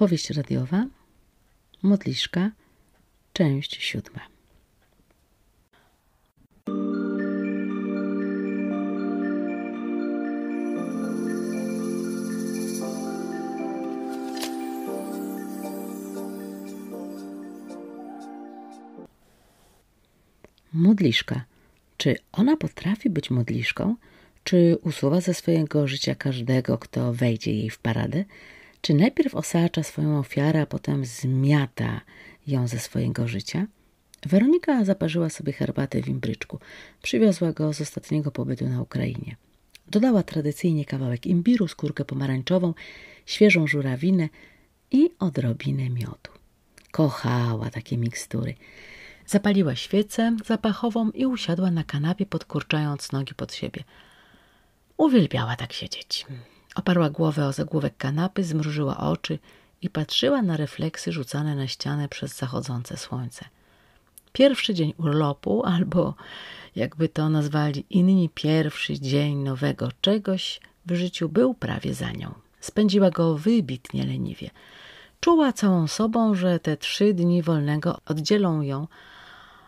Powieść radiowa, Modliszka, część siódma. Modliszka. Czy ona potrafi być modliszką? Czy usuwa ze swojego życia każdego, kto wejdzie jej w paradę? Czy najpierw osacza swoją ofiarę, a potem zmiata ją ze swojego życia? Weronika zaparzyła sobie herbatę w imbryczku. Przywiozła go z ostatniego pobytu na Ukrainie. Dodała tradycyjnie kawałek imbiru, skórkę pomarańczową, świeżą żurawinę i odrobinę miodu. Kochała takie mikstury. Zapaliła świecę zapachową i usiadła na kanapie, podkurczając nogi pod siebie. Uwielbiała tak siedzieć. Oparła głowę o zagłówek kanapy, zmrużyła oczy i patrzyła na refleksy rzucane na ścianę przez zachodzące słońce. Pierwszy dzień urlopu, albo jakby to nazwali inni, pierwszy dzień nowego czegoś w życiu był prawie za nią. Spędziła go wybitnie leniwie. Czuła całą sobą, że te trzy dni wolnego oddzielą ją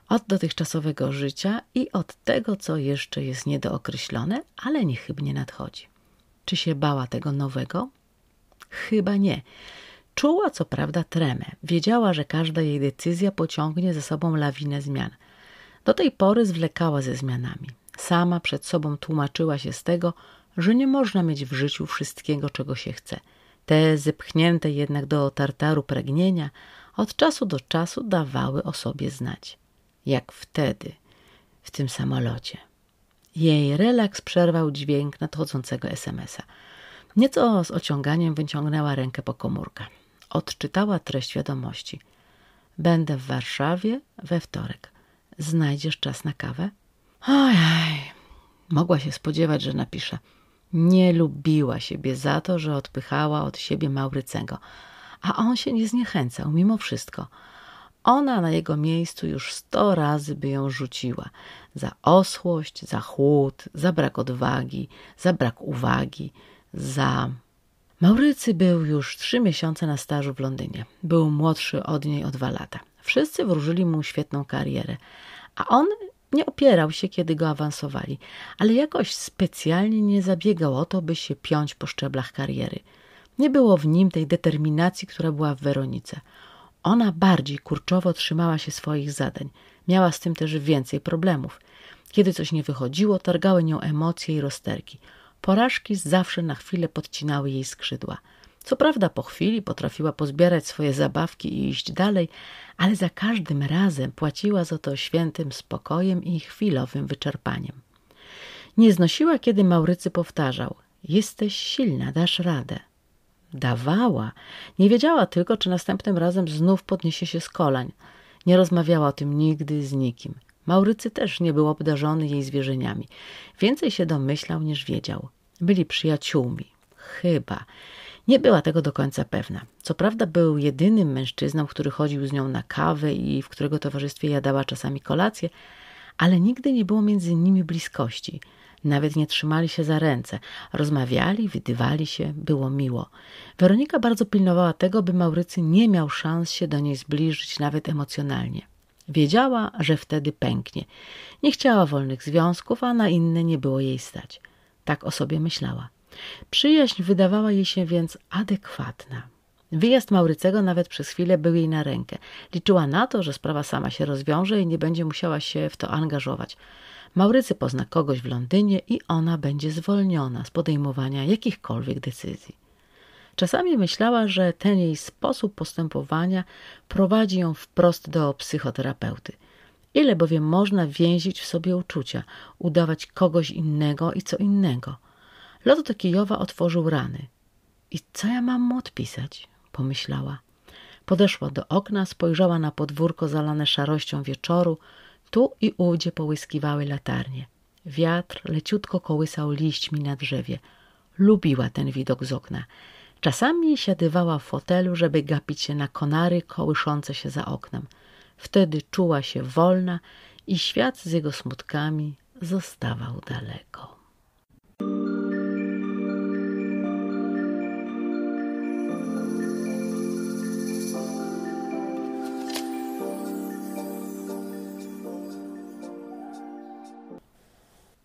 od dotychczasowego życia i od tego, co jeszcze jest niedookreślone, ale niechybnie nadchodzi. Czy się bała tego nowego? Chyba nie. Czuła co prawda tremę. Wiedziała, że każda jej decyzja pociągnie ze sobą lawinę zmian. Do tej pory zwlekała ze zmianami. Sama przed sobą tłumaczyła się z tego, że nie można mieć w życiu wszystkiego, czego się chce. Te zepchnięte jednak do tartaru pragnienia od czasu do czasu dawały o sobie znać. Jak wtedy, w tym samolocie. Jej relaks przerwał dźwięk nadchodzącego SMS-a. Nieco z ociąganiem wyciągnęła rękę po komórkę. Odczytała treść wiadomości. Będę w Warszawie we wtorek. Znajdziesz czas na kawę? Ojej, mogła się spodziewać, że napisze. Nie lubiła siebie za to, że odpychała od siebie Maurycego, a on się nie zniechęcał mimo wszystko. Ona na jego miejscu już sto razy by ją rzuciła. Za osłość, za chłód, za brak odwagi, za brak uwagi, za... Maurycy był już trzy miesiące na stażu w Londynie. Był młodszy od niej o dwa lata. Wszyscy wróżyli mu świetną karierę, a on nie opierał się, kiedy go awansowali, ale jakoś specjalnie nie zabiegał o to, by się piąć po szczeblach kariery. Nie było w nim tej determinacji, która była w Weronice. Ona bardziej kurczowo trzymała się swoich zadań. Miała z tym też więcej problemów. Kiedy coś nie wychodziło, targały nią emocje i rozterki. Porażki zawsze na chwilę podcinały jej skrzydła. Co prawda po chwili potrafiła pozbierać swoje zabawki i iść dalej, ale za każdym razem płaciła za to świętym spokojem i chwilowym wyczerpaniem. Nie znosiła, kiedy Maurycy powtarzał – jesteś silna, dasz radę – Dawała. Nie wiedziała tylko, czy następnym razem znów podniesie się z kolań. Nie rozmawiała o tym nigdy z nikim. Maurycy też nie był obdarzony jej zwierzeniami. Więcej się domyślał niż wiedział. Byli przyjaciółmi. Chyba. Nie była tego do końca pewna. Co prawda był jedynym mężczyzną, który chodził z nią na kawę i w którego towarzystwie jadała czasami kolację, ale nigdy nie było między nimi bliskości – nawet nie trzymali się za ręce. Rozmawiali, wydywali się, było miło. Weronika bardzo pilnowała tego, by Maurycy nie miał szans się do niej zbliżyć nawet emocjonalnie. Wiedziała, że wtedy pęknie. Nie chciała wolnych związków, a na inne nie było jej stać. Tak o sobie myślała. Przyjaźń wydawała jej się więc adekwatna. Wyjazd Maurycego nawet przez chwilę był jej na rękę. Liczyła na to, że sprawa sama się rozwiąże i nie będzie musiała się w to angażować. Maurycy pozna kogoś w Londynie i ona będzie zwolniona z podejmowania jakichkolwiek decyzji. Czasami myślała, że ten jej sposób postępowania prowadzi ją wprost do psychoterapeuty. Ile bowiem można więzić w sobie uczucia, udawać kogoś innego i co innego. Lot do Kijowa otworzył rany. I co ja mam mu odpisać? pomyślała. Podeszła do okna, spojrzała na podwórko zalane szarością wieczoru, tu i ówdzie połyskiwały latarnie. Wiatr leciutko kołysał liśćmi na drzewie. Lubiła ten widok z okna. Czasami siadywała w fotelu, żeby gapić się na konary kołyszące się za oknem. Wtedy czuła się wolna i świat z jego smutkami zostawał daleko.